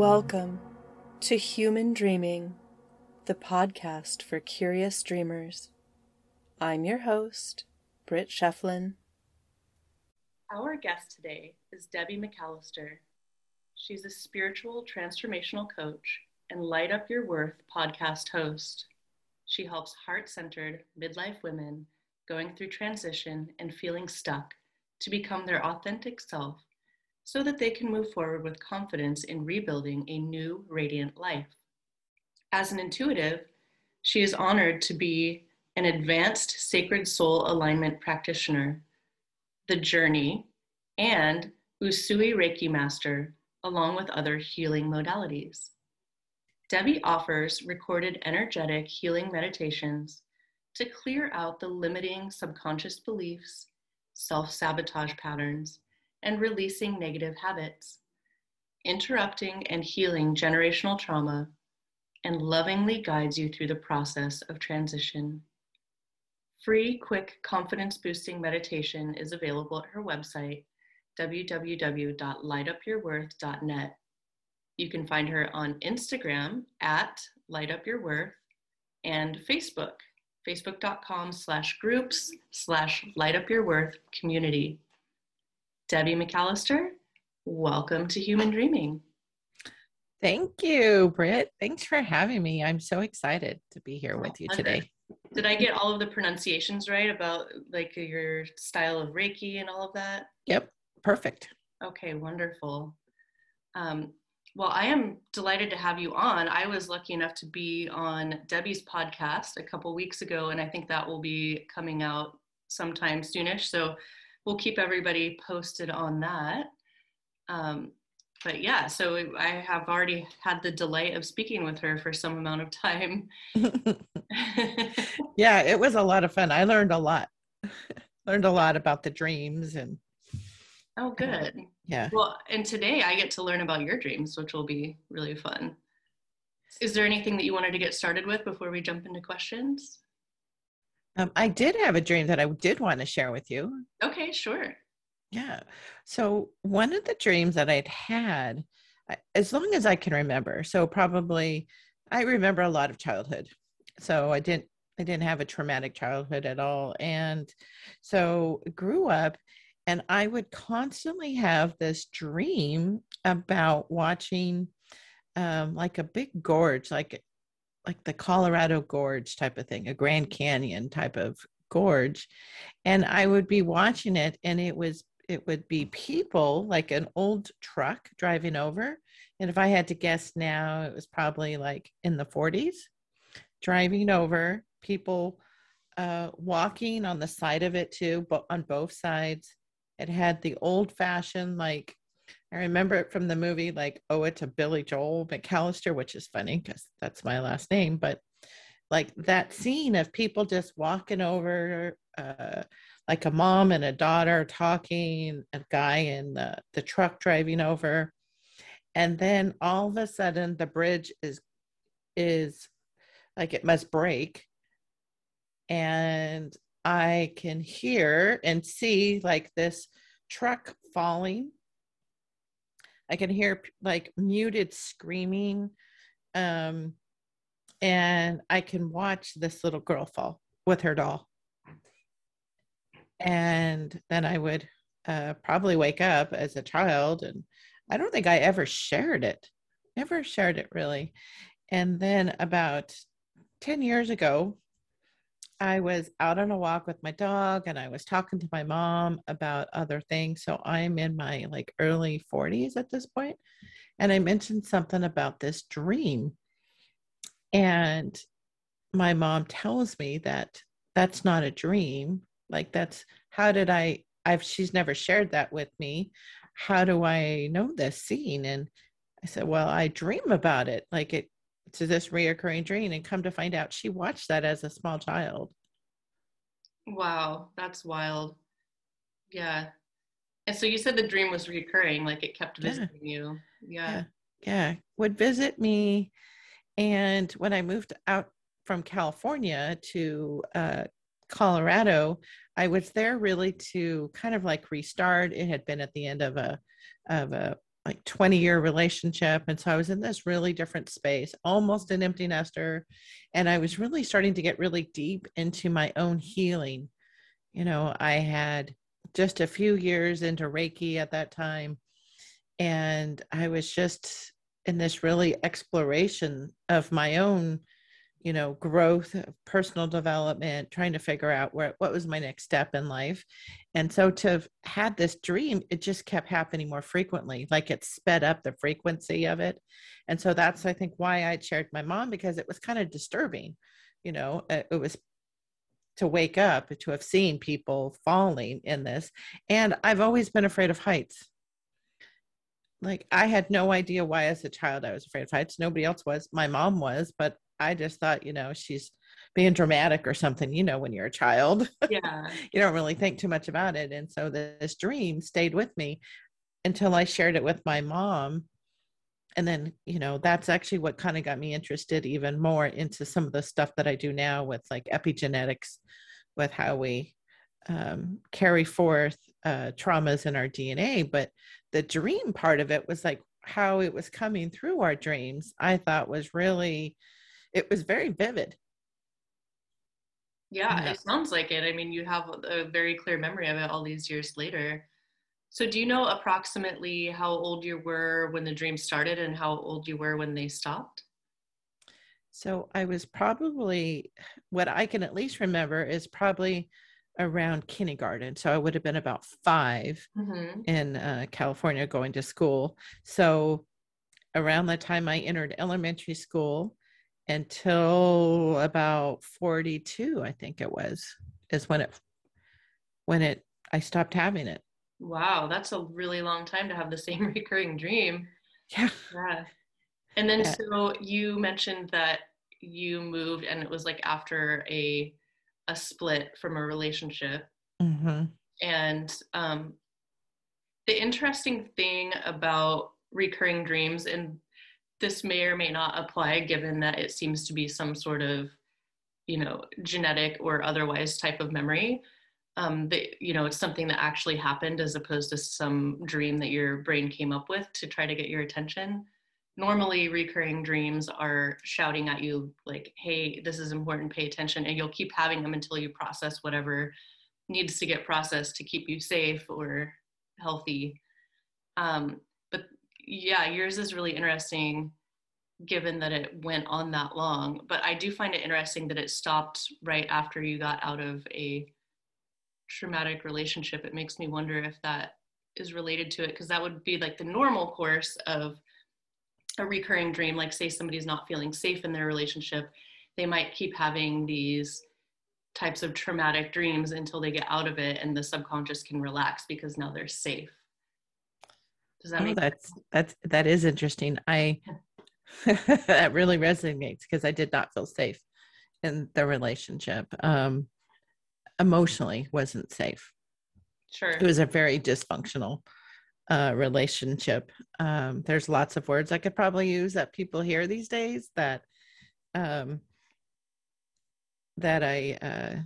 Welcome to Human Dreaming, the podcast for curious dreamers. I'm your host, Britt Shefflin. Our guest today is Debbie McAllister. She's a spiritual transformational coach and Light Up Your Worth podcast host. She helps heart centered midlife women going through transition and feeling stuck to become their authentic self so that they can move forward with confidence in rebuilding a new, radiant life. As an intuitive, she is honored to be an advanced sacred soul alignment practitioner, the journey, and Usui Reiki master, along with other healing modalities. Debbie offers recorded energetic healing meditations to clear out the limiting subconscious beliefs, self sabotage patterns, and releasing negative habits, interrupting and healing generational trauma, and lovingly guides you through the process of transition. Free, quick, confidence boosting meditation is available at her website, www.lightupyourworth.net. You can find her on Instagram at lightupyourworth and Facebook, facebook.com slash groups slash lightupyourworth community. Debbie McAllister, welcome to Human Dreaming. Thank you, Britt. Thanks for having me. I'm so excited to be here with you today. Did I get all of the pronunciations right about like your style of Reiki and all of that? Yep, perfect. Okay, wonderful. Um, well, I am delighted to have you on. I was lucky enough to be on Debbie's podcast a couple weeks ago, and I think that will be coming out sometime soonish. So we'll keep everybody posted on that. Um, but yeah, so I have already had the delight of speaking with her for some amount of time. yeah, it was a lot of fun. I learned a lot. learned a lot about the dreams and Oh, good. yeah. Well, and today I get to learn about your dreams, which will be really fun. Is there anything that you wanted to get started with before we jump into questions? Um, I did have a dream that I did want to share with you. Okay, sure. Yeah. So one of the dreams that I'd had, as long as I can remember, so probably I remember a lot of childhood. So I didn't I didn't have a traumatic childhood at all, and so grew up, and I would constantly have this dream about watching um, like a big gorge, like like the Colorado Gorge type of thing, a Grand Canyon type of gorge. And I would be watching it and it was it would be people like an old truck driving over. And if I had to guess now, it was probably like in the 40s, driving over, people uh, walking on the side of it too, but on both sides. It had the old fashioned like I remember it from the movie, like, oh, it's a Billie Joe McAllister, which is funny because that's my last name. But like that scene of people just walking over, uh, like a mom and a daughter talking, a guy in the, the truck driving over. And then all of a sudden the bridge is is like it must break. And I can hear and see like this truck falling I can hear like muted screaming. Um, and I can watch this little girl fall with her doll. And then I would uh, probably wake up as a child. And I don't think I ever shared it, never shared it really. And then about 10 years ago, I was out on a walk with my dog and I was talking to my mom about other things. So I'm in my like early 40s at this point, And I mentioned something about this dream. And my mom tells me that that's not a dream. Like that's how did I I've she's never shared that with me. How do I know this scene? And I said, Well, I dream about it. Like it to this reoccurring dream and come to find out she watched that as a small child. Wow that's wild. Yeah. And so you said the dream was recurring like it kept visiting yeah. you. Yeah. yeah. Yeah. Would visit me. And when i moved out from california to uh, colorado i was there really to kind of like restart. It had been at the end of a of a like 20 year relationship. And so I was in this really different space, almost an empty nester. And I was really starting to get really deep into my own healing. You know, I had just a few years into Reiki at that time. And I was just in this really exploration of my own you know growth uh, personal development trying to figure out where what was my next step in life and so to have had this dream it just kept happening more frequently like it sped up the frequency of it and so that's i think why i shared my mom because it was kind of disturbing you know it was to wake up to have seen people falling in this and i've always been afraid of heights like I had no idea why as a child I was afraid of heights. Nobody else was. My mom was, but I just thought, you know, she's being dramatic or something, you know, when you're a child. Yeah. you don't really think too much about it. And so this dream stayed with me until I shared it with my mom. And then, you know, that's actually what kind of got me interested even more into some of the stuff that I do now with like epigenetics, with how we um, carry forth uh, traumas in our DNA. But the dream part of it was like how it was coming through our dreams, I thought was really it was very vivid. Yeah, yeah, it sounds like it. I mean, you have a very clear memory of it all these years later. So, do you know approximately how old you were when the dream started and how old you were when they stopped? So, I was probably, what I can at least remember is probably around kindergarten. So, I would have been about 5 mm-hmm. in uh, California going to school. So, around the time I entered elementary school, until about 42 i think it was is when it when it i stopped having it. Wow that's a really long time to have the same recurring dream. Yeah. Yeah. And then yeah. so you mentioned that you moved and it was like after a a split from a relationship. Mm-hmm. and um the interesting thing about recurring dreams and this may or may not apply given that it seems to be some sort of you know genetic or otherwise type of memory. Um, that you know it's something that actually happened as opposed to some dream that your brain came up with to try to get your attention. Normally recurring dreams are shouting at you like hey this is important pay attention and you'll keep having them until you process whatever needs to get processed to keep you safe or healthy. Um, yeah, yours is really interesting given that it went on that long. But I do find it interesting that it stopped right after you got out of a traumatic relationship. It makes me wonder if that is related to it because that would be like the normal course of a recurring dream. Like, say somebody's not feeling safe in their relationship, they might keep having these types of traumatic dreams until they get out of it and the subconscious can relax because now they're safe. Does that oh, make that's sense? that's that is interesting. I that really resonates because I did not feel safe in the relationship. Um, emotionally wasn't safe. Sure. It was a very dysfunctional uh, relationship. Um, there's lots of words I could probably use that people hear these days that um, that I uh,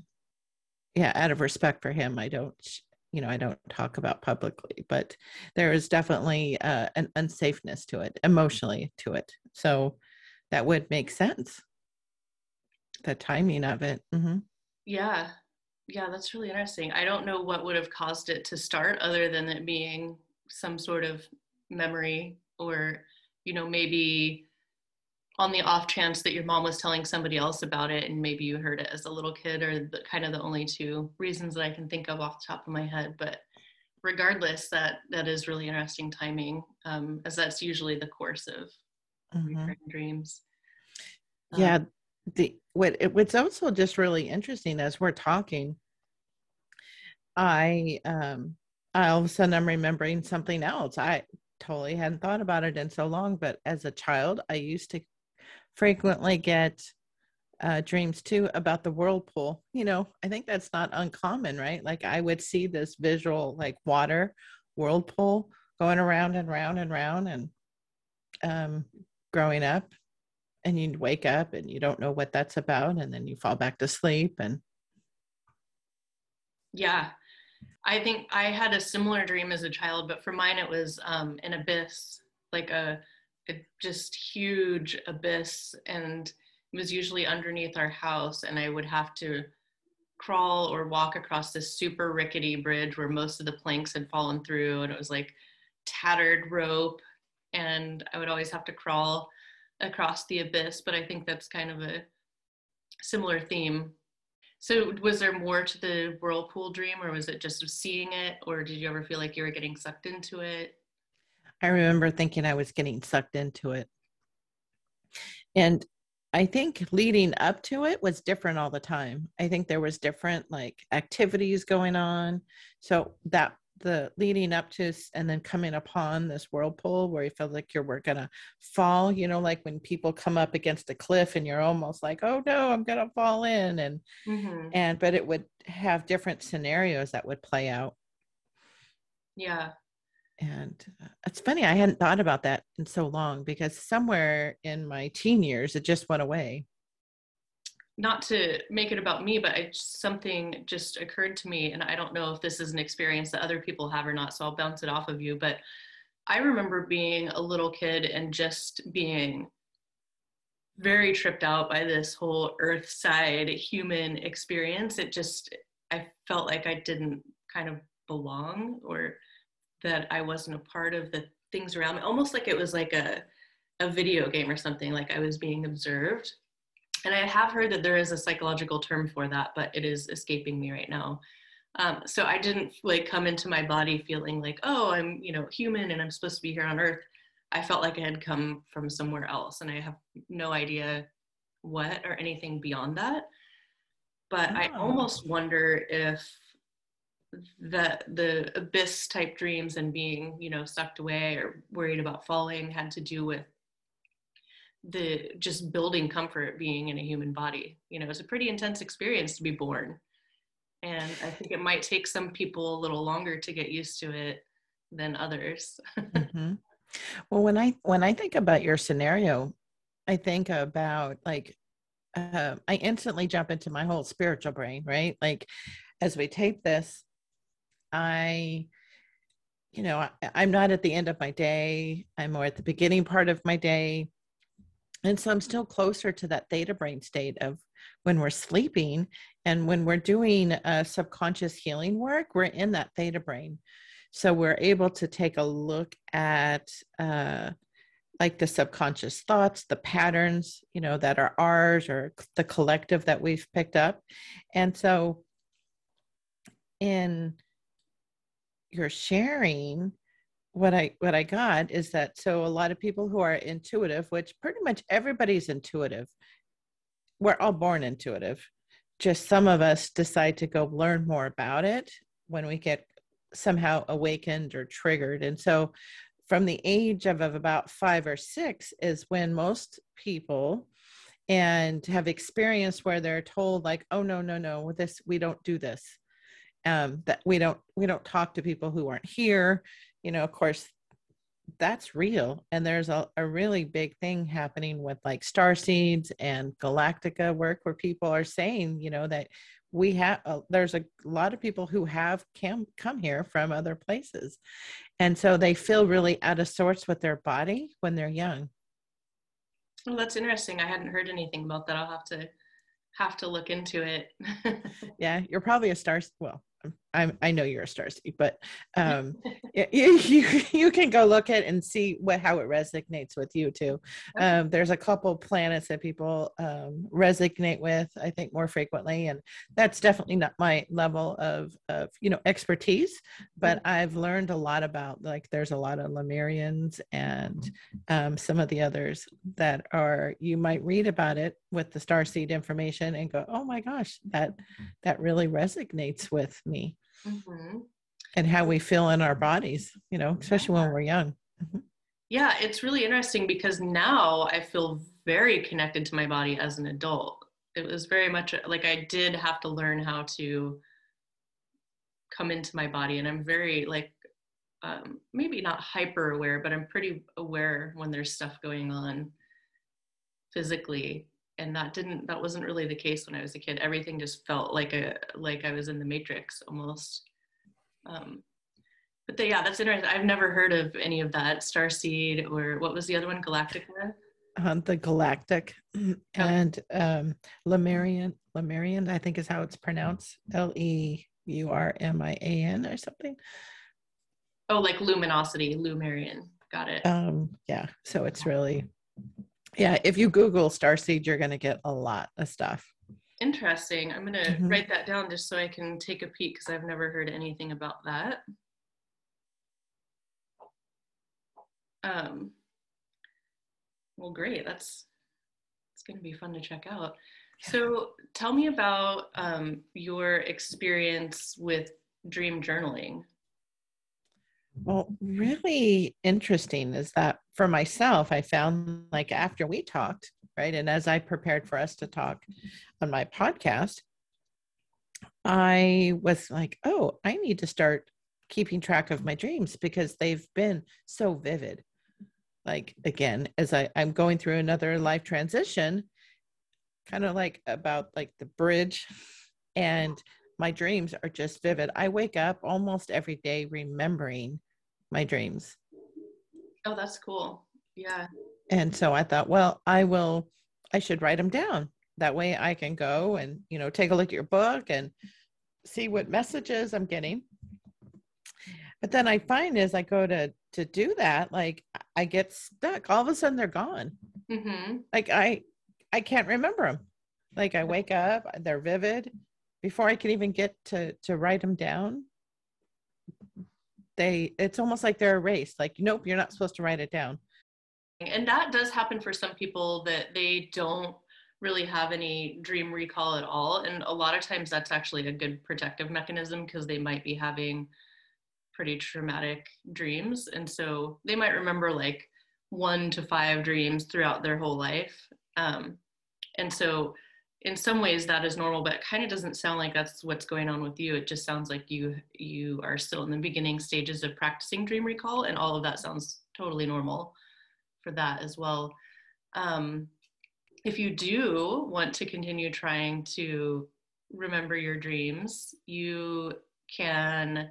yeah, out of respect for him, I don't you know I don't talk about publicly, but there is definitely uh, an unsafeness to it, emotionally to it. So that would make sense. The timing of it. Mm-hmm. Yeah, yeah, that's really interesting. I don't know what would have caused it to start, other than it being some sort of memory, or you know maybe on the off chance that your mom was telling somebody else about it and maybe you heard it as a little kid are the kind of the only two reasons that I can think of off the top of my head. But regardless, that that is really interesting timing, um, as that's usually the course of mm-hmm. dreams. Yeah, um, the what it, what's also just really interesting as we're talking, I um I all of a sudden I'm remembering something else. I totally hadn't thought about it in so long, but as a child, I used to frequently get uh, dreams too about the whirlpool. You know, I think that's not uncommon, right? Like I would see this visual, like water whirlpool going around and round and round, and um, growing up, and you'd wake up and you don't know what that's about, and then you fall back to sleep. And yeah, I think I had a similar dream as a child, but for mine it was um, an abyss, like a, a just huge abyss, and it was usually underneath our house, and I would have to crawl or walk across this super rickety bridge where most of the planks had fallen through, and it was like tattered rope, and I would always have to crawl across the abyss. But I think that's kind of a similar theme so was there more to the whirlpool dream or was it just seeing it or did you ever feel like you were getting sucked into it? I remember thinking I was getting sucked into it. And I think leading up to it was different all the time. I think there was different like activities going on. So that the leading up to and then coming upon this whirlpool where you feel like you're gonna fall you know like when people come up against a cliff and you're almost like oh no i'm gonna fall in and mm-hmm. and but it would have different scenarios that would play out yeah and uh, it's funny i hadn't thought about that in so long because somewhere in my teen years it just went away not to make it about me, but something just occurred to me, and I don't know if this is an experience that other people have or not, so I'll bounce it off of you. But I remember being a little kid and just being very tripped out by this whole earth side human experience. It just, I felt like I didn't kind of belong or that I wasn't a part of the things around me, almost like it was like a, a video game or something, like I was being observed and I have heard that there is a psychological term for that, but it is escaping me right now. Um, so I didn't like come into my body feeling like, oh, I'm you know human and I'm supposed to be here on Earth. I felt like I had come from somewhere else, and I have no idea what or anything beyond that. But oh. I almost wonder if the the abyss type dreams and being you know sucked away or worried about falling had to do with the just building comfort being in a human body. You know, it's a pretty intense experience to be born. And I think it might take some people a little longer to get used to it than others. mm-hmm. Well, when I when I think about your scenario, I think about like uh, I instantly jump into my whole spiritual brain, right? Like as we tape this, I you know, I, I'm not at the end of my day. I'm more at the beginning part of my day. And so i'm still closer to that theta brain state of when we're sleeping and when we're doing a subconscious healing work we're in that theta brain. So we're able to take a look at uh, like the subconscious thoughts the patterns you know that are ours or the collective that we've picked up. And so in your sharing what I what I got is that so a lot of people who are intuitive, which pretty much everybody's intuitive, we're all born intuitive. Just some of us decide to go learn more about it when we get somehow awakened or triggered. And so from the age of, of about five or six is when most people and have experienced where they're told like oh no no no this we don't do this um, that we don't we don't talk to people who aren't here you know, of course, that's real. And there's a, a really big thing happening with like star seeds and galactica work where people are saying, you know, that we have uh, there's a lot of people who have come come here from other places. And so they feel really out of sorts with their body when they're young. Well that's interesting. I hadn't heard anything about that. I'll have to have to look into it. Yeah you're probably a star well time. I, I know you're a star seed, but um, you, you, you can go look at and see what how it resonates with you too. Um, there's a couple planets that people um, resonate with, I think, more frequently, and that's definitely not my level of of you know expertise. But mm-hmm. I've learned a lot about like there's a lot of Lemurians and um, some of the others that are you might read about it with the star seed information and go, oh my gosh, that that really resonates with me mm-hmm. and how we feel in our bodies, you know, especially yeah. when we're young. Mm-hmm. Yeah, it's really interesting because now I feel very connected to my body as an adult. It was very much like I did have to learn how to come into my body, and I'm very like um, maybe not hyper aware, but I'm pretty aware when there's stuff going on physically and that didn't that wasn't really the case when i was a kid everything just felt like a like i was in the matrix almost Um, but the, yeah, that's interesting. I've never heard of any of that. Starseed or what was the other one? Galactica? On the Galactic and um, Lemurian, Lemurian, I think is how it's pronounced. L E U R M I A N or something. Oh, like luminosity, Lumerian. Got it. Um, yeah. So it's really, yeah. If you Google Starseed, you're going to get a lot of stuff. Interesting. I'm going to mm-hmm. write that down just so I can take a peek because I've never heard anything about that. Um, well, great. That's it's going to be fun to check out. So, tell me about um, your experience with dream journaling. Well, really interesting is that for myself, I found like after we talked, right, and as I prepared for us to talk on my podcast, I was like, oh, I need to start keeping track of my dreams because they've been so vivid. Like again as I, i'm going through another life transition kind of like about like the bridge and my dreams are just vivid. I wake up almost every day remembering my dreams. Oh that's cool. Yeah. And so i thought well i will i should write them down. That way i can go and you know take a look at your book and see what messages i'm getting. But then i find as i go to to do that like i get stuck. All of a sudden they're gone. Mm-hmm. like i i can't remember them like i wake up they're vivid. Before i can even get to to write them down they it's almost like they're erased like nope you're not supposed to write it down and that does happen for some people that they don't really have any dream recall at all and a lot of times that's actually a good protective mechanism because they might be having pretty traumatic dreams. And so they might remember like one to five dreams throughout their whole life. Um, and so in some ways that is normal, but it kind of doesn't sound like that's what's going on with you. It just sounds like you you are still in the beginning stages of practicing dream recall, and all of that sounds totally normal for that as well. Um, if you do want to continue trying to remember your dreams, you can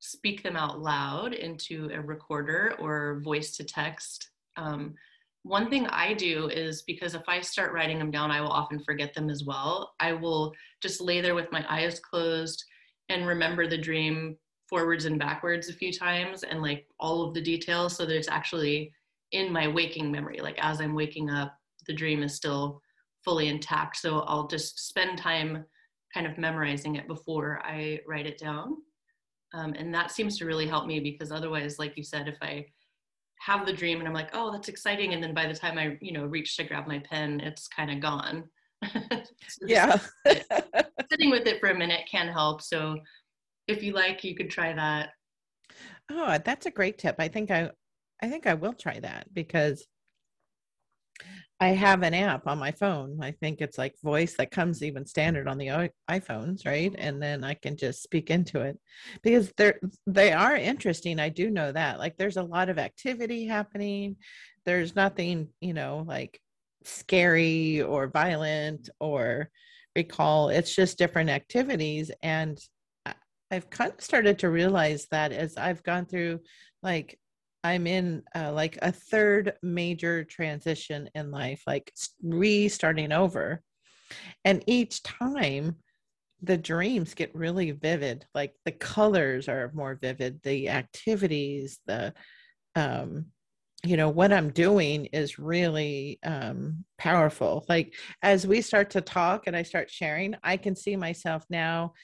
speak them out loud into a recorder or voice to text. Um, one thing I do is because if I start writing them down, I will often forget them as well. I will just lay there with my eyes closed and remember the dream forwards and backwards a few times and like all of the details so that it's actually in my waking memory. Like as I'm waking up, the dream is still fully intact. So I'll just spend time kind of memorizing it before I write it down. Um, and that seems to really help me because otherwise, like you said, if I have the dream and I'm like, oh, that's exciting. And then by the time I, you know, reach to grab my pen, it's kind of gone. so yeah. sitting with it for a minute can help. So if you like, you could try that. Oh, that's a great tip. I think I, I think I will try that because I have an app on my phone. I think it's like voice that comes even standard on the iPhones, right? And then I can just speak into it because they're they are interesting. I do know that. Like there's a lot of activity happening. There's nothing, you know, like scary or violent or recall. It's just different activities and I've kind of started to realize that as I've gone through like I'm in uh, like a third major transition in life, like restarting over. And each time the dreams get really vivid, like the colors are more vivid, the activities, the, um, you know, what I'm doing is really um, powerful. Like as we start to talk and I start sharing, I can see myself now,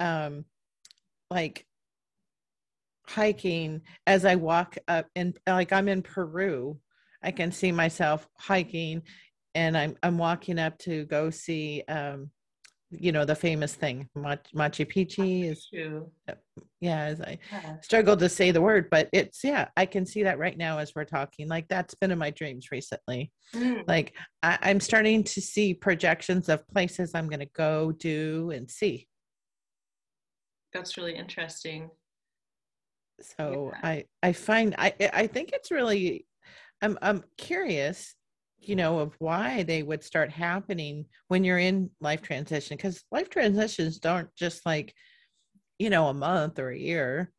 um, like hiking as I walk up and like I'm in Peru. I can see myself hiking and I'm I'm walking up to go see um you know the famous thing Mach- Machu Picchu is yeah as I yeah. struggle to say the word but it's yeah I can see that right now as we're talking like that's been in my dreams recently mm. like I, I'm starting to see projections of places I'm going to go do and see that's really interesting so yeah. i i find i i think it's really i'm i'm curious you know of why they would start happening when you're in life transition because life transitions don't just like you know, a month or a year.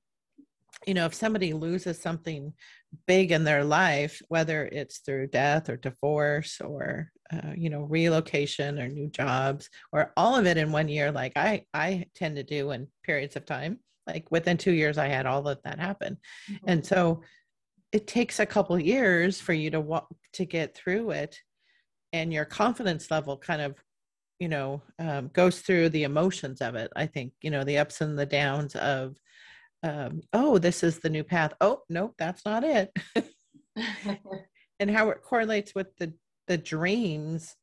You know, if somebody loses something big in their life, whether it's through death or divorce or uh, you know relocation or new jobs or all of it in one year, like I I tend to do in periods of time. Like within two years, I had all of that happen, mm-hmm. and so it takes a couple years for you to walk to get through it, and your confidence level kind of you know um, goes through the emotions of it. I think you know the ups and the downs of um, oh, this is the new path. Oh, nope, that's not it. and how it correlates with the the dreams.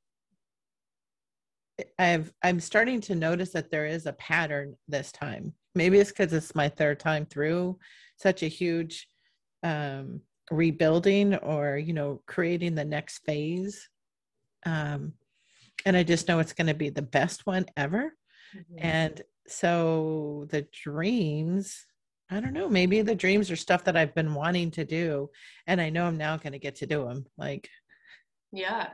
I've I'm starting to notice that there is a pattern this time. Maybe it's because it's my third time through such a huge um, rebuilding or you know creating the next phase. Um, and I just know it's going to be the best one ever. Mm-hmm. And so the dreams I don't know. Maybe the dreams are stuff that I've been wanting to do, and I know I'm now going to get to do them. Like, yeah.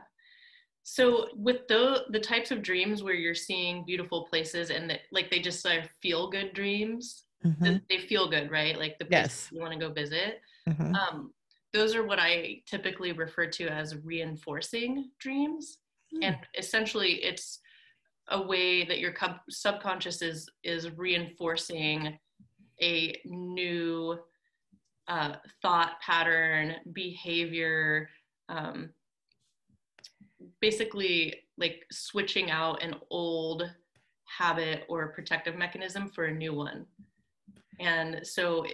So with the the types of dreams where you're seeing beautiful places and that like they just are feel good dreams, mm-hmm. they feel good, right? Like the place yes. you want to go visit. Mm-hmm. Um, those are what I typically refer to as reinforcing dreams, mm. and essentially it's a way that your subconscious is is reinforcing a new uh, thought pattern, behavior, um, basically like switching out an old habit or protective mechanism for a new one. And so,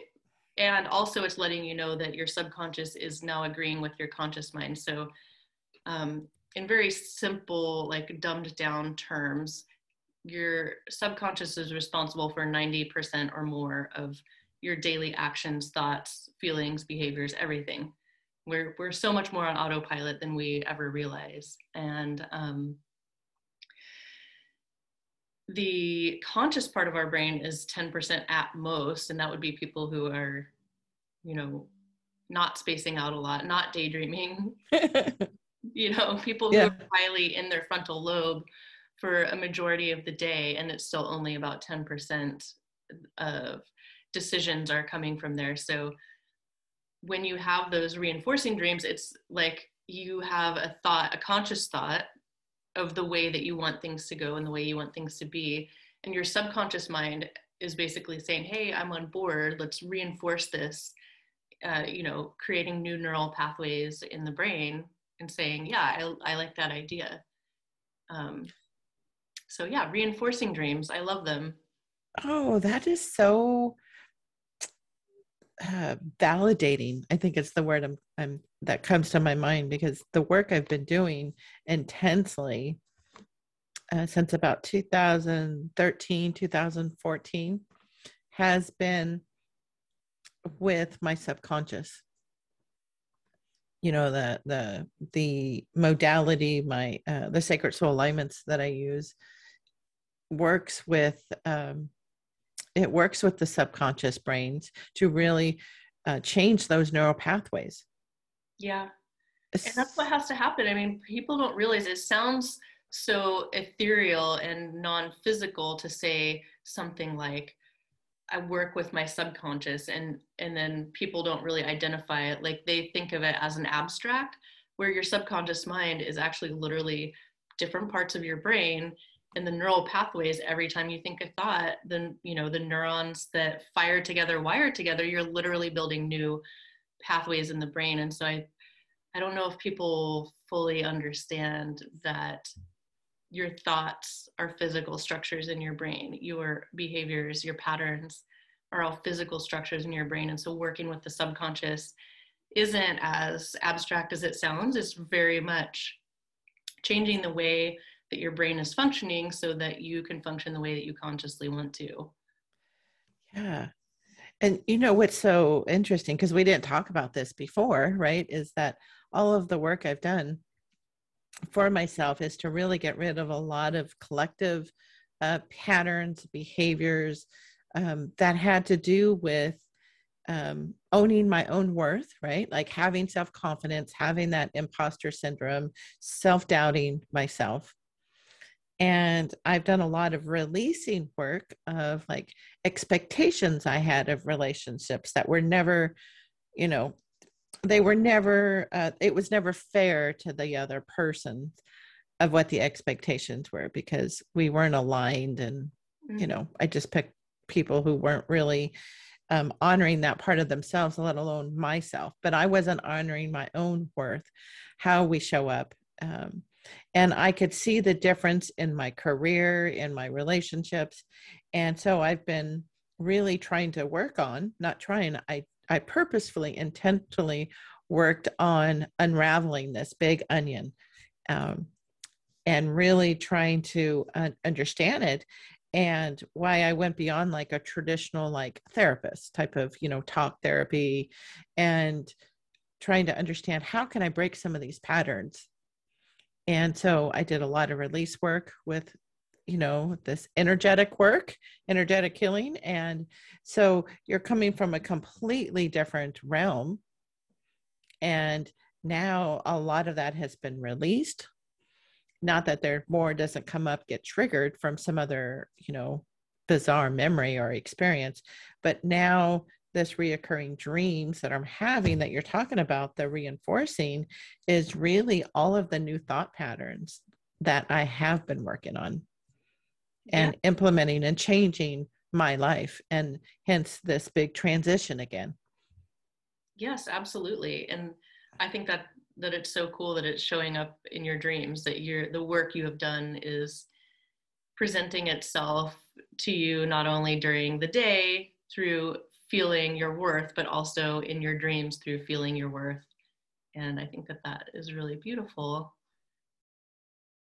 and also it's letting you know that your subconscious is now agreeing with your conscious mind. So, um, in very simple, like dumbed down terms, your subconscious is responsible for 90% or more of your daily actions, thoughts, feelings, behaviors, everything. We're, we're so much more on autopilot than we ever realize. And um, the conscious part of our brain is 10% at most, and that would be people who are, you know, not spacing out a lot, not daydreaming. you know, people who are highly in their frontal lobe for a majority of the day and it's still only about 10% of decisions are coming from there so when you have those reinforcing dreams it's like you have a thought a conscious thought of the way that you want things to go and the way you want things to be. And your subconscious mind is basically saying hey i'm on board. Let's reinforce this uh, you know creating new neural pathways in the brain and saying yeah i, I like that idea. Um, so yeah reinforcing dreams. I love them. Oh that is so uh, validating i think it's the word I'm, I'm that comes to my mind because the work i've been doing intensely uh, since about 2013 2014 has been with my subconscious. You know the the the modality my uh, the sacred soul alignments that i use works with um, it works with the subconscious brains to really uh, change those neural pathways. Yeah. And that's what has to happen. I mean people don't realize it sounds so ethereal and non-physical to say something like i work with my subconscious and and then people don't really identify it. Like they think of it as an abstract where your subconscious mind is actually literally different parts of your brain in the neural pathways every time you think a thought then you know the neurons that fire together wire together you're literally building new pathways in the brain. And so i i don't know if people fully understand that your thoughts are physical structures in your brain. Your behaviors your patterns are all physical structures in your brain. And so working with the subconscious isn't as abstract as it sounds. It's very much changing the way that your brain is functioning so that you can function the way that you consciously want to. Yeah. And you know what's so interesting because we didn't talk about this before, right? Is that all of the work I've done for myself is to really get rid of a lot of collective uh, patterns, behaviors um, that had to do with um, owning my own worth, right? Like having self confidence, having that imposter syndrome, self doubting myself, And I've done a lot of releasing work of like expectations I had of relationships that were never, you know, they were never, uh, it was never fair to the other person of what the expectations were because we weren't aligned. And, mm-hmm. you know, I just picked people who weren't really um, honoring that part of themselves, let alone myself. But I wasn't honoring my own worth, how we show up. Um, and I could see the difference in my career, in my relationships. And so I've been really trying to work on, not trying, I, I purposefully, intentionally worked on unraveling this big onion um, and really trying to understand it and why I went beyond like a traditional like therapist type of you know talk therapy and trying to understand how can I break some of these patterns and so I did a lot of release work with you know this energetic work energetic healing. And so you're coming from a completely different realm. And now a lot of that has been released. Not that there more doesn't come up get triggered from some other you know bizarre memory or experience but now this reoccurring dreams that i'm having that you're talking about the reinforcing is really all of the new thought patterns that i have been working on and yeah. implementing and changing my life and hence this big transition again yes absolutely and i think that that it's so cool that it's showing up in your dreams that you're the work you have done is presenting itself to you not only during the day through feeling your worth but also in your dreams through feeling your worth. And i think that that is really beautiful.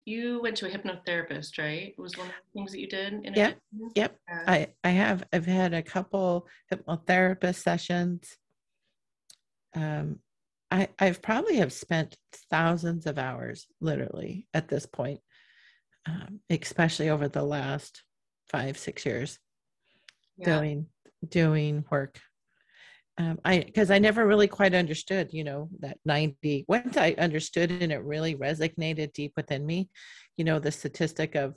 You went to a hypnotherapist right? It was one of the things that you did in yep yep. Yeah. i i have i've had a couple hypnotherapist sessions. Um I, I've probably have spent thousands of hours literally at this point, um, especially over the last five, six years yeah. doing, doing work. Um, I, cause I never really quite understood, you know, that 90, once I understood and it really resonated deep within me, you know, the statistic of,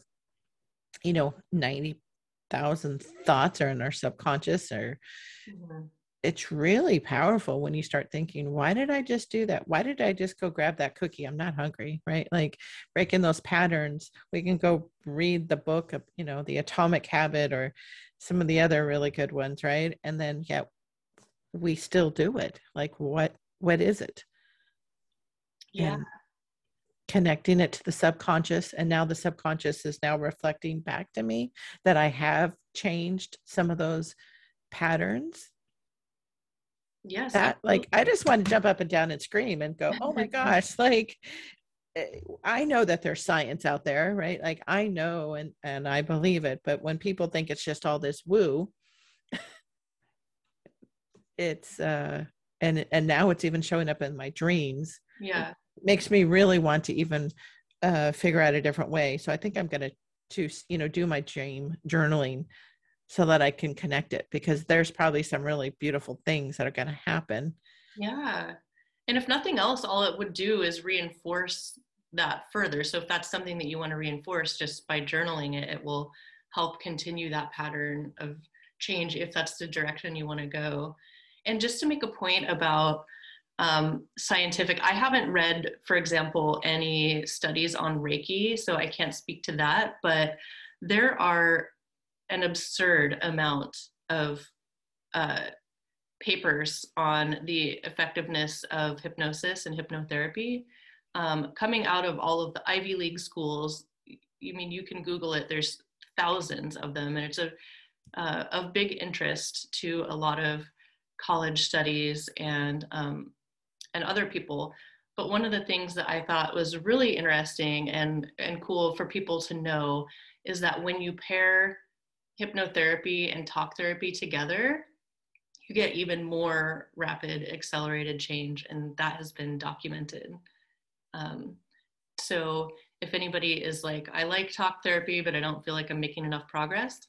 you know, 90,000 thoughts are in our subconscious or, mm-hmm. it's really powerful when you start thinking why did i just do that? Why did i just go grab that cookie? I'm not hungry right? Like breaking those patterns. We can go read the book of you know the atomic habit or some of the other really good ones right? And then yeah we still do it. Like what what is it? Yeah. And connecting it to the subconscious and now the subconscious is now reflecting back to me that i have changed some of those patterns. Yes that like i just want to jump up and down and scream and go oh my gosh like i know that there's science out there right like i know and and i believe it but when people think it's just all this woo it's uh and and now it's even showing up in my dreams yeah it makes me really want to even uh figure out a different way so i think i'm going to to you know do my dream journaling so that I can connect it because there's probably some really beautiful things that are going to happen. Yeah. And if nothing else, all it would do is reinforce that further. So if that's something that you want to reinforce just by journaling it, it will help continue that pattern of change if that's the direction you want to go. And just to make a point about um, scientific, I haven't read, for example, any studies on Reiki, so I can't speak to that, but there are an absurd amount of uh, papers on the effectiveness of hypnosis and hypnotherapy um, coming out of all of the Ivy League schools. I mean, you can Google it. There's thousands of them, and it's a uh, of big interest to a lot of college studies and um, and other people. But one of the things that I thought was really interesting and and cool for people to know is that when you pair hypnotherapy and talk therapy together, you get even more rapid, accelerated change, and that has been documented. Um, so, if anybody is like, I like talk therapy, but I don't feel like I'm making enough progress,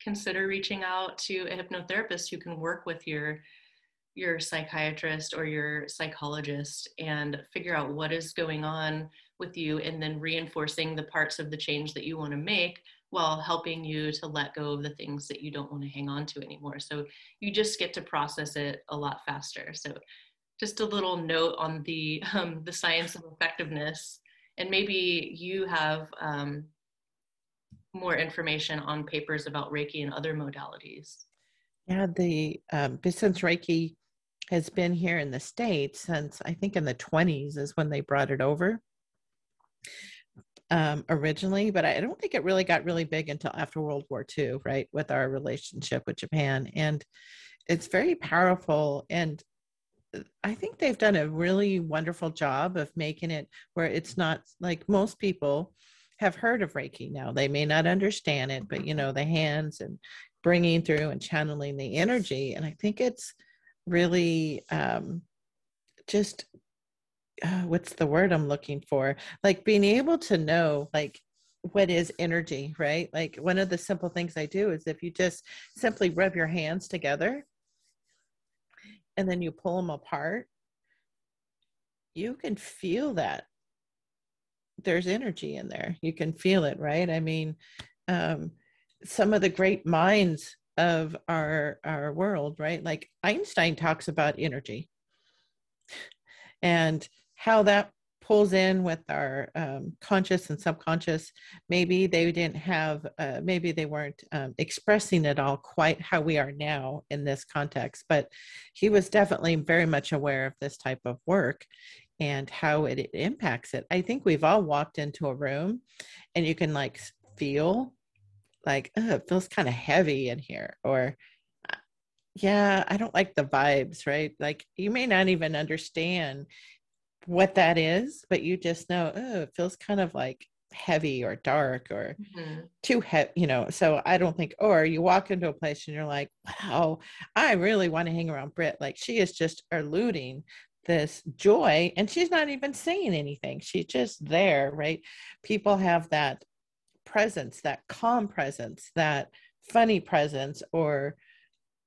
consider reaching out to a hypnotherapist who can work with your your psychiatrist or your psychologist and figure out what is going on with you and then reinforcing the parts of the change that you want to make while helping you to let go of the things that you don't want to hang on to anymore. So you just get to process it a lot faster. So just a little note on the um, the science of effectiveness, and maybe you have um, more information on papers about Reiki and other modalities. Yeah, the um, since Reiki has been here in the states since I think in the 20s is when they brought it over um, originally, but I don't think it really got really big until after World War II, right? With our relationship with Japan. And it's very powerful. And I think they've done a really wonderful job of making it where it's not like most people have heard of Reiki now. They may not understand it, but you know, the hands and bringing through and channeling the energy. And I think it's really um, just uh, what's the word I'm looking for? Like being able to know, like, what is energy, right? Like, one of the simple things I do is if you just simply rub your hands together and then you pull them apart, you can feel that there's energy in there. You can feel it, right? I mean, um, some of the great minds of our our world, right? Like Einstein talks about energy. And how that pulls in with our um, conscious and subconscious maybe they didn't have uh, maybe they weren't um, expressing it all quite how we are now in this context but he was definitely very much aware of this type of work and how it, it impacts it. I think we've all walked into a room and you can like feel like oh, it feels kind of heavy in here or yeah i don't like the vibes right? Like you may not even understand what that is, but you just know, oh, it feels kind of like heavy or dark or mm-hmm. too heavy, you know. So I don't think, or you walk into a place and you're like, wow, I really want to hang around Britt. Like she is just eluding this joy and she's not even saying anything. She's just there, right? People have that presence, that calm presence, that funny presence, or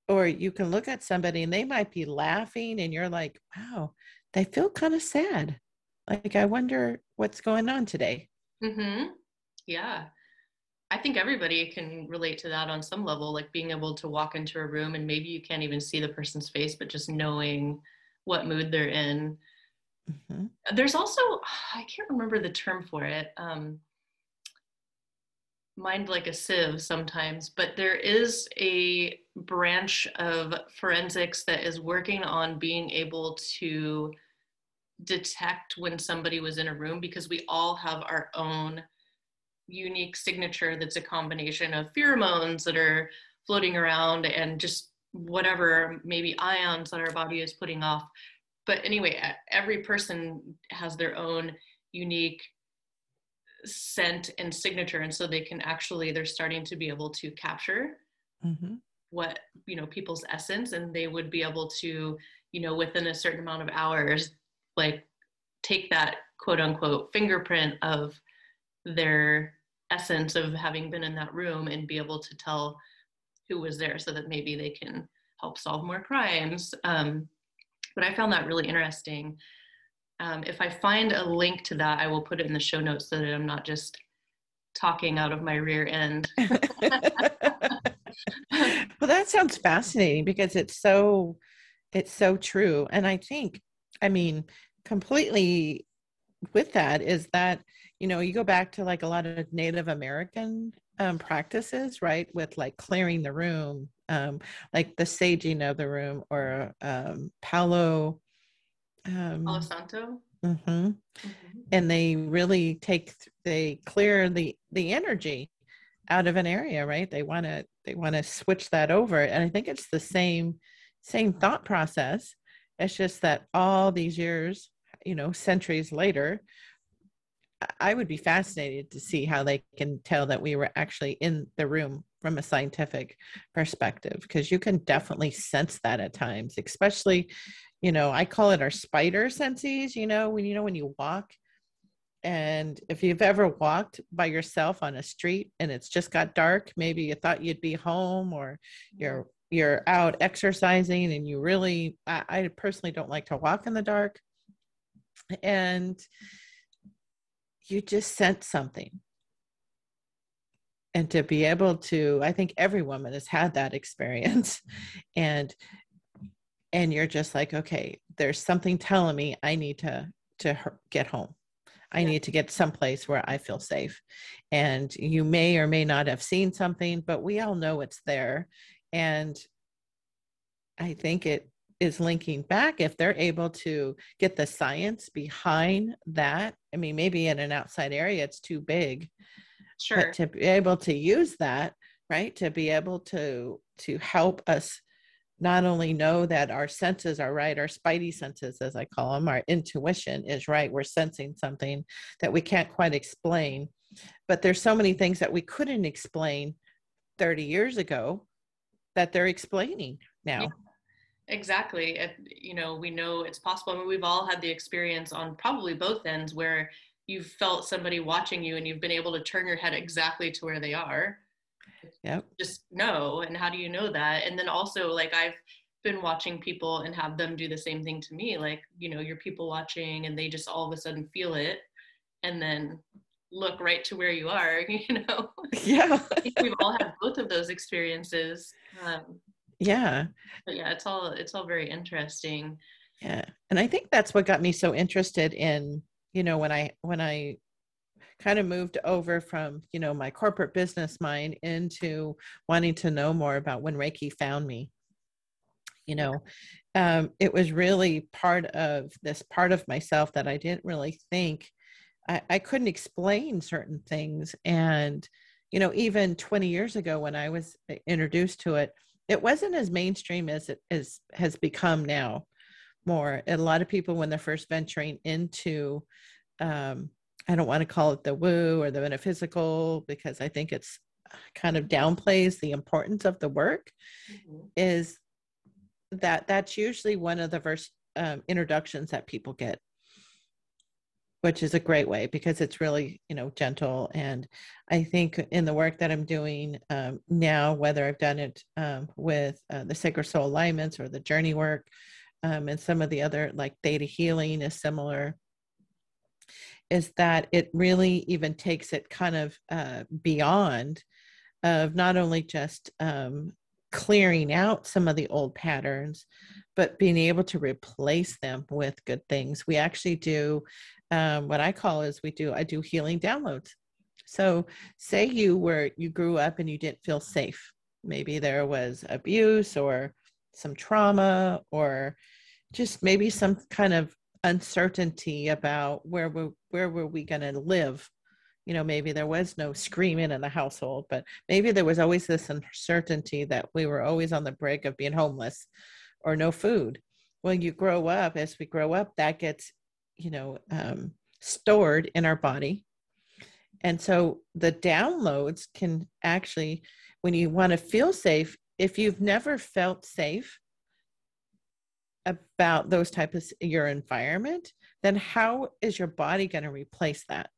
or you can look at somebody and they might be laughing and you're like, wow, they feel kind of sad. Like, I wonder what's going on today. Mm-hmm. Yeah. I think everybody can relate to that on some level, like being able to walk into a room and maybe you can't even see the person's face, but just knowing what mood they're in. Mm-hmm. There's also, I can't remember the term for it. Um, mind like a sieve sometimes, but there is a branch of forensics that is working on being able to detect when somebody was in a room because we all have our own unique signature that's a combination of pheromones that are floating around and just whatever maybe ions that our body is putting off but anyway every person has their own unique scent and signature and so they can actually they're starting to be able to capture mm-hmm. what you know people's essence and they would be able to you know within a certain amount of hours like take that quote unquote fingerprint of their essence of having been in that room and be able to tell who was there so that maybe they can help solve more crimes. Um, but I found that really interesting. Um, if I find a link to that, I will put it in the show notes so that I'm not just talking out of my rear end. well, that sounds fascinating because it's so it's so true. And I think, I mean, completely with that is that you know you go back to like a lot of native american um, practices right with like clearing the room um, like the saging of the room or um, palo um, palo santo mm-hmm. Mm-hmm. and they really take they clear the the energy out of an area right they want to they want to switch that over and i think it's the same same thought process it's just that all these years you know centuries later i would be fascinated to see how they can tell that we were actually in the room from a scientific perspective because you can definitely sense that at times especially you know i call it our spider senses you know when you know when you walk and if you've ever walked by yourself on a street and it's just got dark maybe you thought you'd be home or you're you're out exercising and you really I, I personally don't like to walk in the dark and you just sense something. And to be able to i think every woman has had that experience. And and you're just like okay there's something telling me i need to to get home. I yeah. need to get someplace where i feel safe. And you may or may not have seen something but we all know it's there. And i think it is linking back if they're able to get the science behind that i mean maybe in an outside area it's too big sure. but to be able to use that right to be able to to help us not only know that our senses are right our spidey senses as i call them our intuition is right we're sensing something that we can't quite explain but there's so many things that we couldn't explain 30 years ago that they're explaining now. yeah, exactly it, you know we know it's possible I mean, we've all had the experience on probably both ends where you've felt somebody watching you and you've been able to turn your head exactly to where they are. Yeah just know and how do you know that? And then also like i've been watching people and have them do the same thing to me like you know you're people watching and they just all of a sudden feel it and then look right to where you are you know? Yeah. We've all had both of those experiences um, yeah. But yeah it's all it's all very interesting. Yeah. And i think that's what got me so interested in you know when i when i kind of moved over from you know my corporate business mind into wanting to know more about when reiki found me. You know um, it was really part of this part of myself that i didn't really think I, I couldn't explain certain things. And you know even 20 years ago when i was introduced to it it wasn't as mainstream as it is has become now more and a lot of people when they're first venturing into um, I don't want to call it the woo or the metaphysical because I think it's kind of downplays the importance of the work mm-hmm. is that that's usually one of the first um, introductions that people get which is a great way because it's really you know gentle. And i think in the work that i'm doing um, now whether i've done it um, with uh, the sacred soul alignments or the journey work um, and some of the other like theta healing is similar is that it really even takes it kind of uh, beyond of not only just um, clearing out some of the old patterns, but being able to replace them with good things. We actually do um, what I call is we do I do healing downloads. So say you were you grew up and you didn't feel safe. Maybe there was abuse or some trauma or just maybe some kind of uncertainty about where we where were we going to live you know maybe there was no screaming in the household but maybe there was always this uncertainty that we were always on the brink of being homeless or no food when you grow up as we grow up that gets you know um, stored in our body and so the downloads can actually when you want to feel safe if you've never felt safe about those types of your environment, then how is your body going to replace that?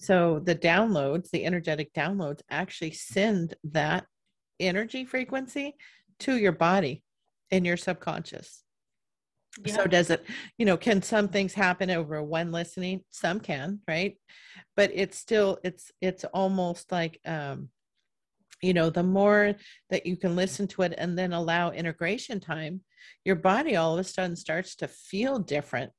So the downloads, the energetic downloads actually send that energy frequency to your body in your subconscious. Yeah. So does it, you know, can some things happen over one listening? Some can, right? But it's still it's it's almost like um you know the more that you can listen to it and then allow integration time your body all of a sudden starts to feel different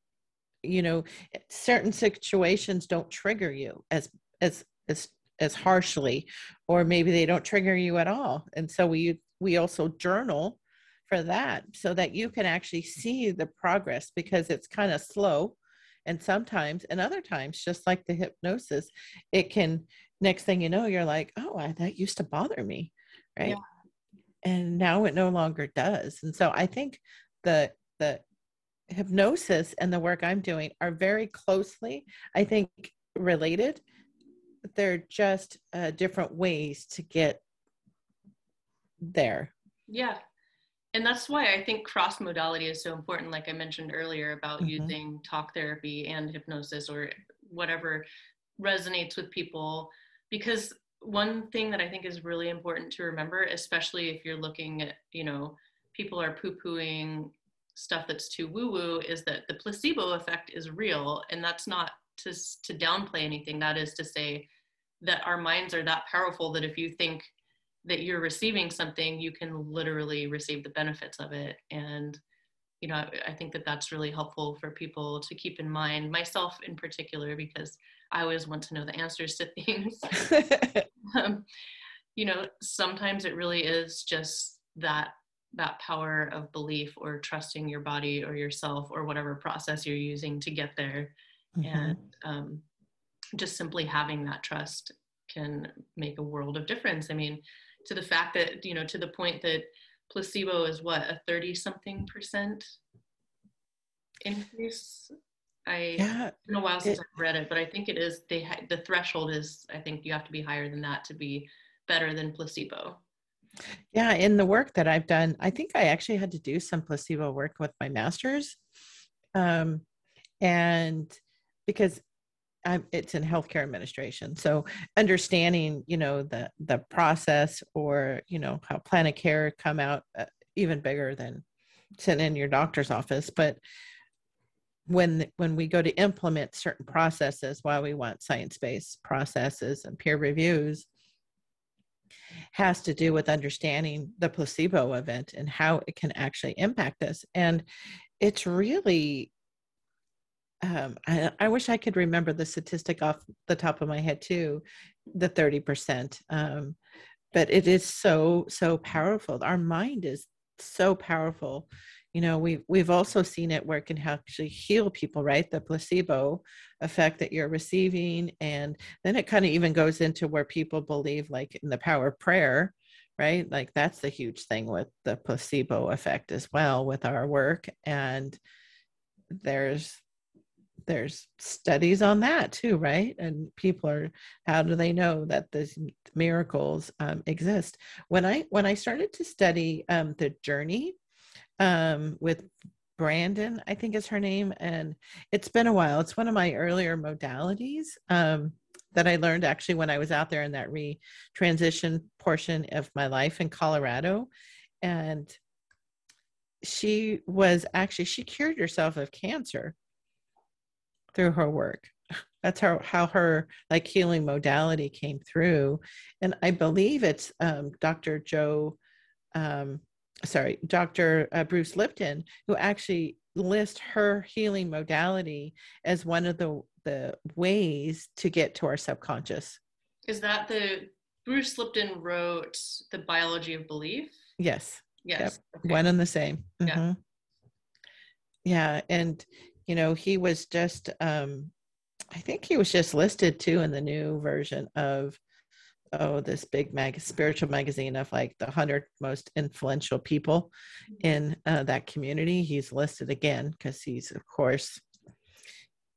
you know certain situations don't trigger you as as as as harshly or maybe they don't trigger you at all. And so we we also journal for that so that you can actually see the progress because it's kind of slow. And sometimes and other times just like the hypnosis it can next thing you know you're like oh I, that used to bother me right? Yeah. and now it no longer does. And so i think the the hypnosis and the work i'm doing are very closely i think related. They're just uh, different ways to get there. Yeah. And that's why i think cross modality is so important like i mentioned earlier about mm-hmm. using talk therapy and hypnosis or whatever resonates with people. Because one thing that I think is really important to remember, especially if you're looking at, you know, people are poo pooing stuff that's too woo woo, is that the placebo effect is real. And that's not to to downplay anything. That is to say that our minds are that powerful that if you think that you're receiving something, you can literally receive the benefits of it. And you know, I think that that's really helpful for people to keep in mind, myself in particular, because I always want to know the answers to things. um, you know, sometimes it really is just that that power of belief or trusting your body or yourself or whatever process you're using to get there. Mm-hmm. and um, just simply having that trust can make a world of difference. I mean to the fact that you know to the point that placebo is what a 30 something percent increase? I yeah, it's been a while since it, i've read it but i think it is they ha- the threshold is i think you have to be higher than that to be better than placebo yeah, in the work that I've done, I think I actually had to do some placebo work with my master's. Um, and because I'm, it's in healthcare administration, so understanding, you know, the the process or you know how plan of care come out uh, even bigger than sitting in your doctor's office, but when when we go to implement certain processes why we want science-based processes and peer reviews has to do with understanding the placebo event and how it can actually impact us. And it's really, um, I, I, wish I could remember the statistic off the top of my head too, the 30%. Um, but it is so, so powerful. Our mind is so powerful you know we've we've also seen it it can actually heal people right? The placebo effect that you're receiving and then it kind of even goes into where people believe like in the power of prayer right? Like that's the huge thing with the placebo effect as well with our work and there's there's studies on that too right? And people are how do they know that these miracles um, exist? When i when i started to study um, the journey um, with Brandon, I think is her name. And it's been a while. It's one of my earlier modalities um, that I learned actually when I was out there in that re transition portion of my life in Colorado. And she was actually, she cured herself of cancer through her work. That's how, how her like healing modality came through. And I believe it's um, Dr. Joe um, sorry, Dr. Uh, Bruce Lipton, who actually lists her healing modality as one of the the ways to get to our subconscious. Is that the Bruce Lipton wrote the biology of belief? Yes. Yes. Yep. Okay. One and the same. Mm-hmm. Yeah. Yeah, and you know he was just um I think he was just listed too in the new version of oh this big mag spiritual magazine of like the 100 most influential people mm-hmm. in uh, that community he's listed again because he's of course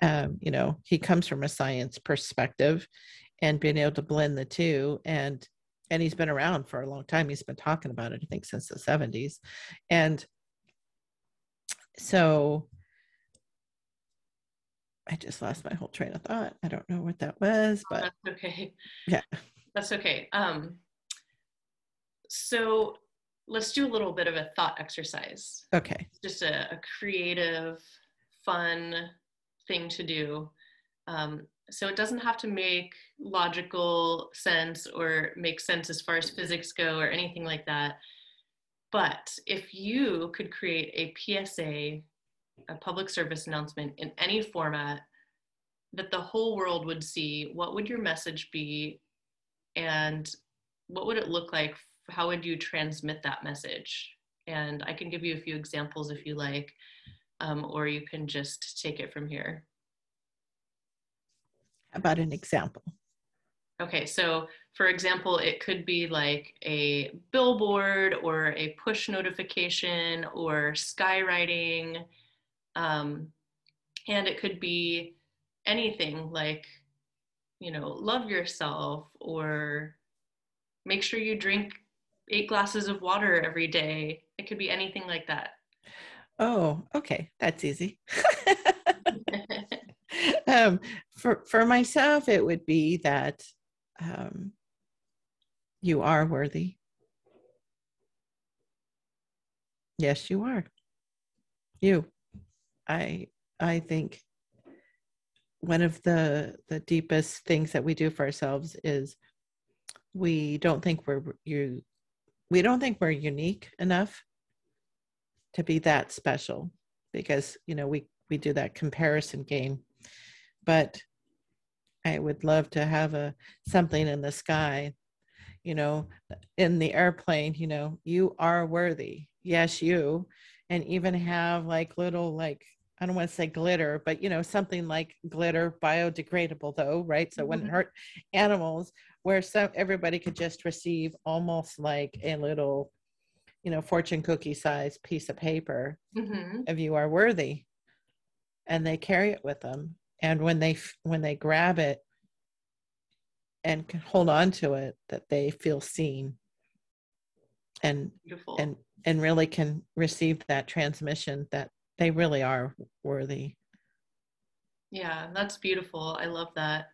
um, you know he comes from a science perspective and being able to blend the two and and he's been around for a long time he's been talking about it i think since the 70s and so I just lost my whole train of thought. I don't know what that was, but oh, that's okay. Yeah. That's okay. Um, so let's do a little bit of a thought exercise. Okay. Just a, a creative, fun thing to do. Um, so it doesn't have to make logical sense or make sense as far as physics go or anything like that. But if you could create a PSA, a public service announcement in any format that the whole world would see, what would your message be? And what would it look like? How would you transmit that message? And i can give you a few examples if you like um, or you can just take it from here. How about an example? Okay so for example it could be like a billboard or a push notification or skywriting um, and it could be anything like you know, love yourself or make sure you drink eight glasses of water every day. It could be anything like that. Oh, okay. That's easy. um, for, for myself, it would be that um, you are worthy. Yes, you are. You. I I think one of the the deepest things that we do for ourselves is we don't think we're you we don't think we're unique enough to be that special because you know we we do that comparison game. But i would love to have a something in the sky you know in the airplane you know you are worthy. Yes you. And even have like little like I don't want to say glitter, but you know, something like glitter, biodegradable though, right? So mm-hmm. when it hurt animals, where so everybody could just receive almost like a little, you know, fortune cookie size piece of paper mm-hmm. if you are worthy. And they carry it with them. And when they when they grab it and can hold on to it, that they feel seen and Beautiful. and and really can receive that transmission that they really are worthy. Yeah, that's beautiful. I love that.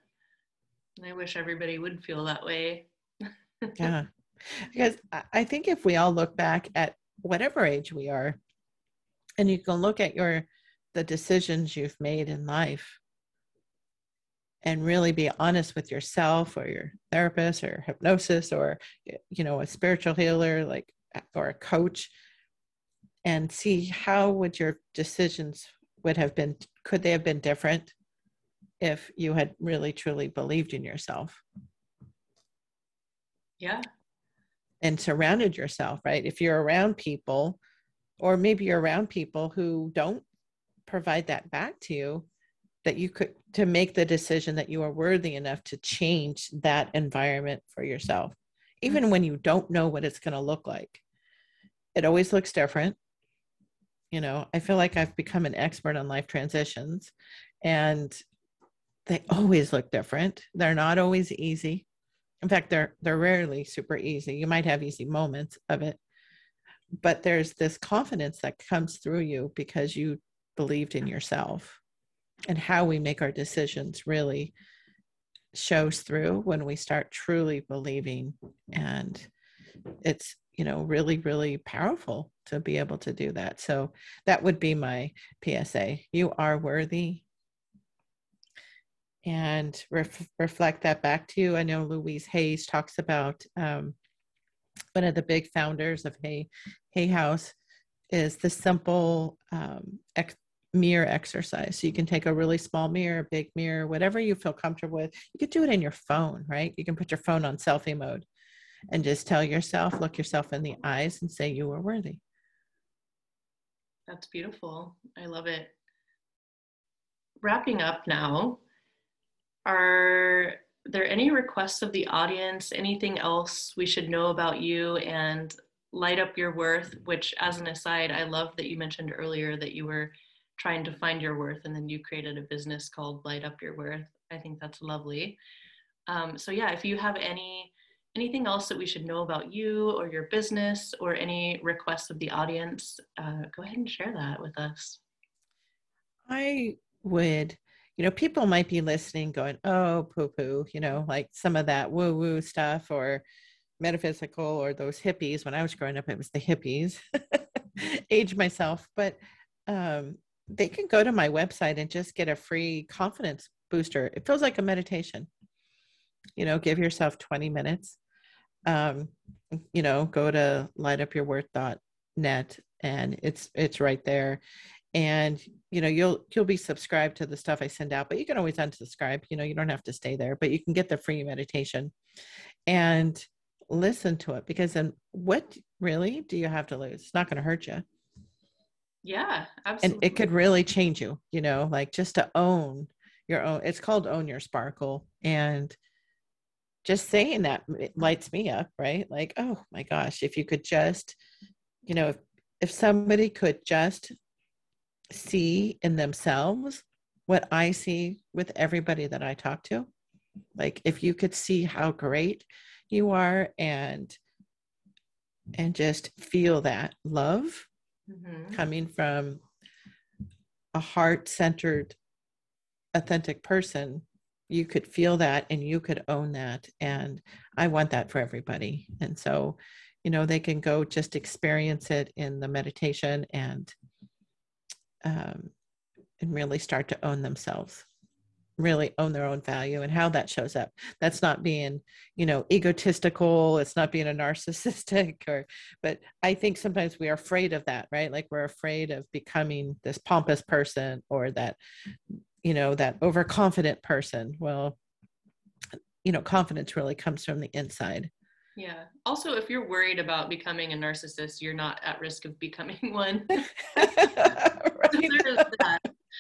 And I wish everybody would feel that way. yeah. Because I think if we all look back at whatever age we are, and you can look at your the decisions you've made in life and really be honest with yourself or your therapist or hypnosis or you know a spiritual healer like or a coach and see how would your decisions would have been could they have been different if you had really truly believed in yourself? Yeah. And surrounded yourself right? If you're around people or maybe you're around people who don't provide that back to you that you could to make the decision that you are worthy enough to change that environment for yourself. Even mm-hmm. when you don't know what it's going to look like it always looks different you know i feel like i've become an expert on life transitions and they always look different. They're not always easy. In fact they're they're rarely super easy. You might have easy moments of it but there's this confidence that comes through you because you believed in yourself and how we make our decisions really shows through when we start truly believing and it's you know really really powerful to be able to do that. So that would be my psa you are worthy. And ref- reflect that back to you. I know louise hayes talks about um, one of the big founders of hay hay house is the simple um, ex- mirror exercise. So you can take a really small mirror big mirror whatever you feel comfortable with. You could do it in your phone right? You can put your phone on selfie mode and just tell yourself, look yourself in the eyes and say you are worthy. That's beautiful. I love it. Wrapping up now, are there any requests of the audience, anything else we should know about you and light up your worth? Which, as an aside, I love that you mentioned earlier that you were trying to find your worth and then you created a business called Light Up Your Worth. I think that's lovely. Um, so, yeah, if you have any anything else that we should know about you or your business or any requests of the audience, uh, go ahead and share that with us. I would, you know, people might be listening going, oh, poo poo, you know, like some of that woo woo stuff or metaphysical or those hippies. When I was growing up, it was the hippies, age myself, but um, they can go to my website and just get a free confidence booster. It feels like a meditation you know give yourself 20 minutes um you know go to lightupyourworth.net and it's it's right there. And you know you'll you'll be subscribed to the stuff i send out but you can always unsubscribe you know you don't have to stay there but you can get the free meditation and listen to it because then what really do you have to lose? It's not going to hurt you yeah absolutely and it could really change you you know like just to own your own it's called own your sparkle. And just saying that lights me up, right? Like, oh my gosh, if you could just, you know, if, if somebody could just see in themselves what I see with everybody that I talk to, like if you could see how great you are and and just feel that love mm-hmm. coming from a heart-centered authentic person you could feel that and you could own that and i want that for everybody. And so you know they can go just experience it in the meditation and um, and really start to own themselves really own their own value and how that shows up. That's not being you know egotistical it's not being a narcissistic or but i think sometimes we are afraid of that right? Like we're afraid of becoming this pompous person or that you know that overconfident person well you know confidence really comes from the inside yeah. Also, if you're worried about becoming a narcissist, you're not at risk of becoming one.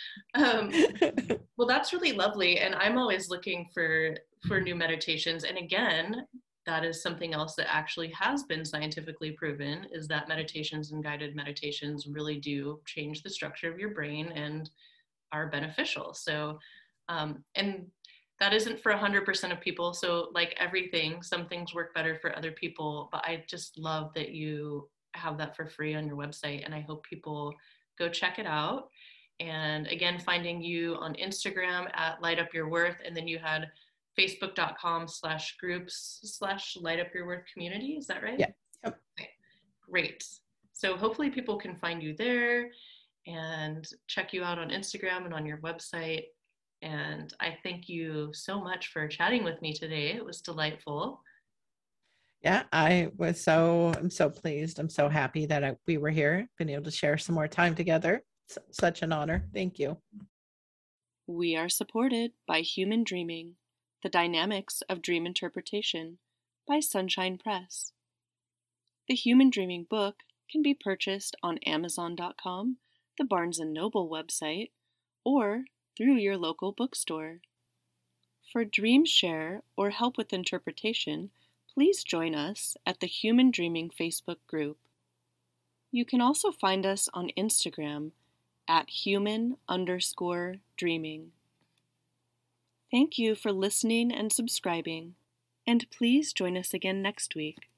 um, well, that's really lovely, and I'm always looking for for new meditations. And again, that is something else that actually has been scientifically proven: is that meditations and guided meditations really do change the structure of your brain and are beneficial. So, um, and that isn't for 100% of people. So like everything some things work better for other people but i just love that you have that for free on your website and i hope people go check it out. And again finding you on instagram at light up your worth and then you had facebook.com slash groups slash light up your worth community. Is that right? Yeah yep. okay. great. So hopefully people can find you there and check you out on instagram and on your website and I thank you so much for chatting with me today. It was delightful. Yeah, I was so I'm so pleased. I'm so happy that I, we were here, been able to share some more time together. It's such an honor. Thank you. We are supported by Human Dreaming: The Dynamics of Dream Interpretation by Sunshine Press. The Human Dreaming book can be purchased on amazon.com, the Barnes & Noble website, or through your local bookstore. For Dream Share or help with interpretation, please join us at the Human Dreaming Facebook group. You can also find us on Instagram at human underscore dreaming. Thank you for listening and subscribing, and please join us again next week.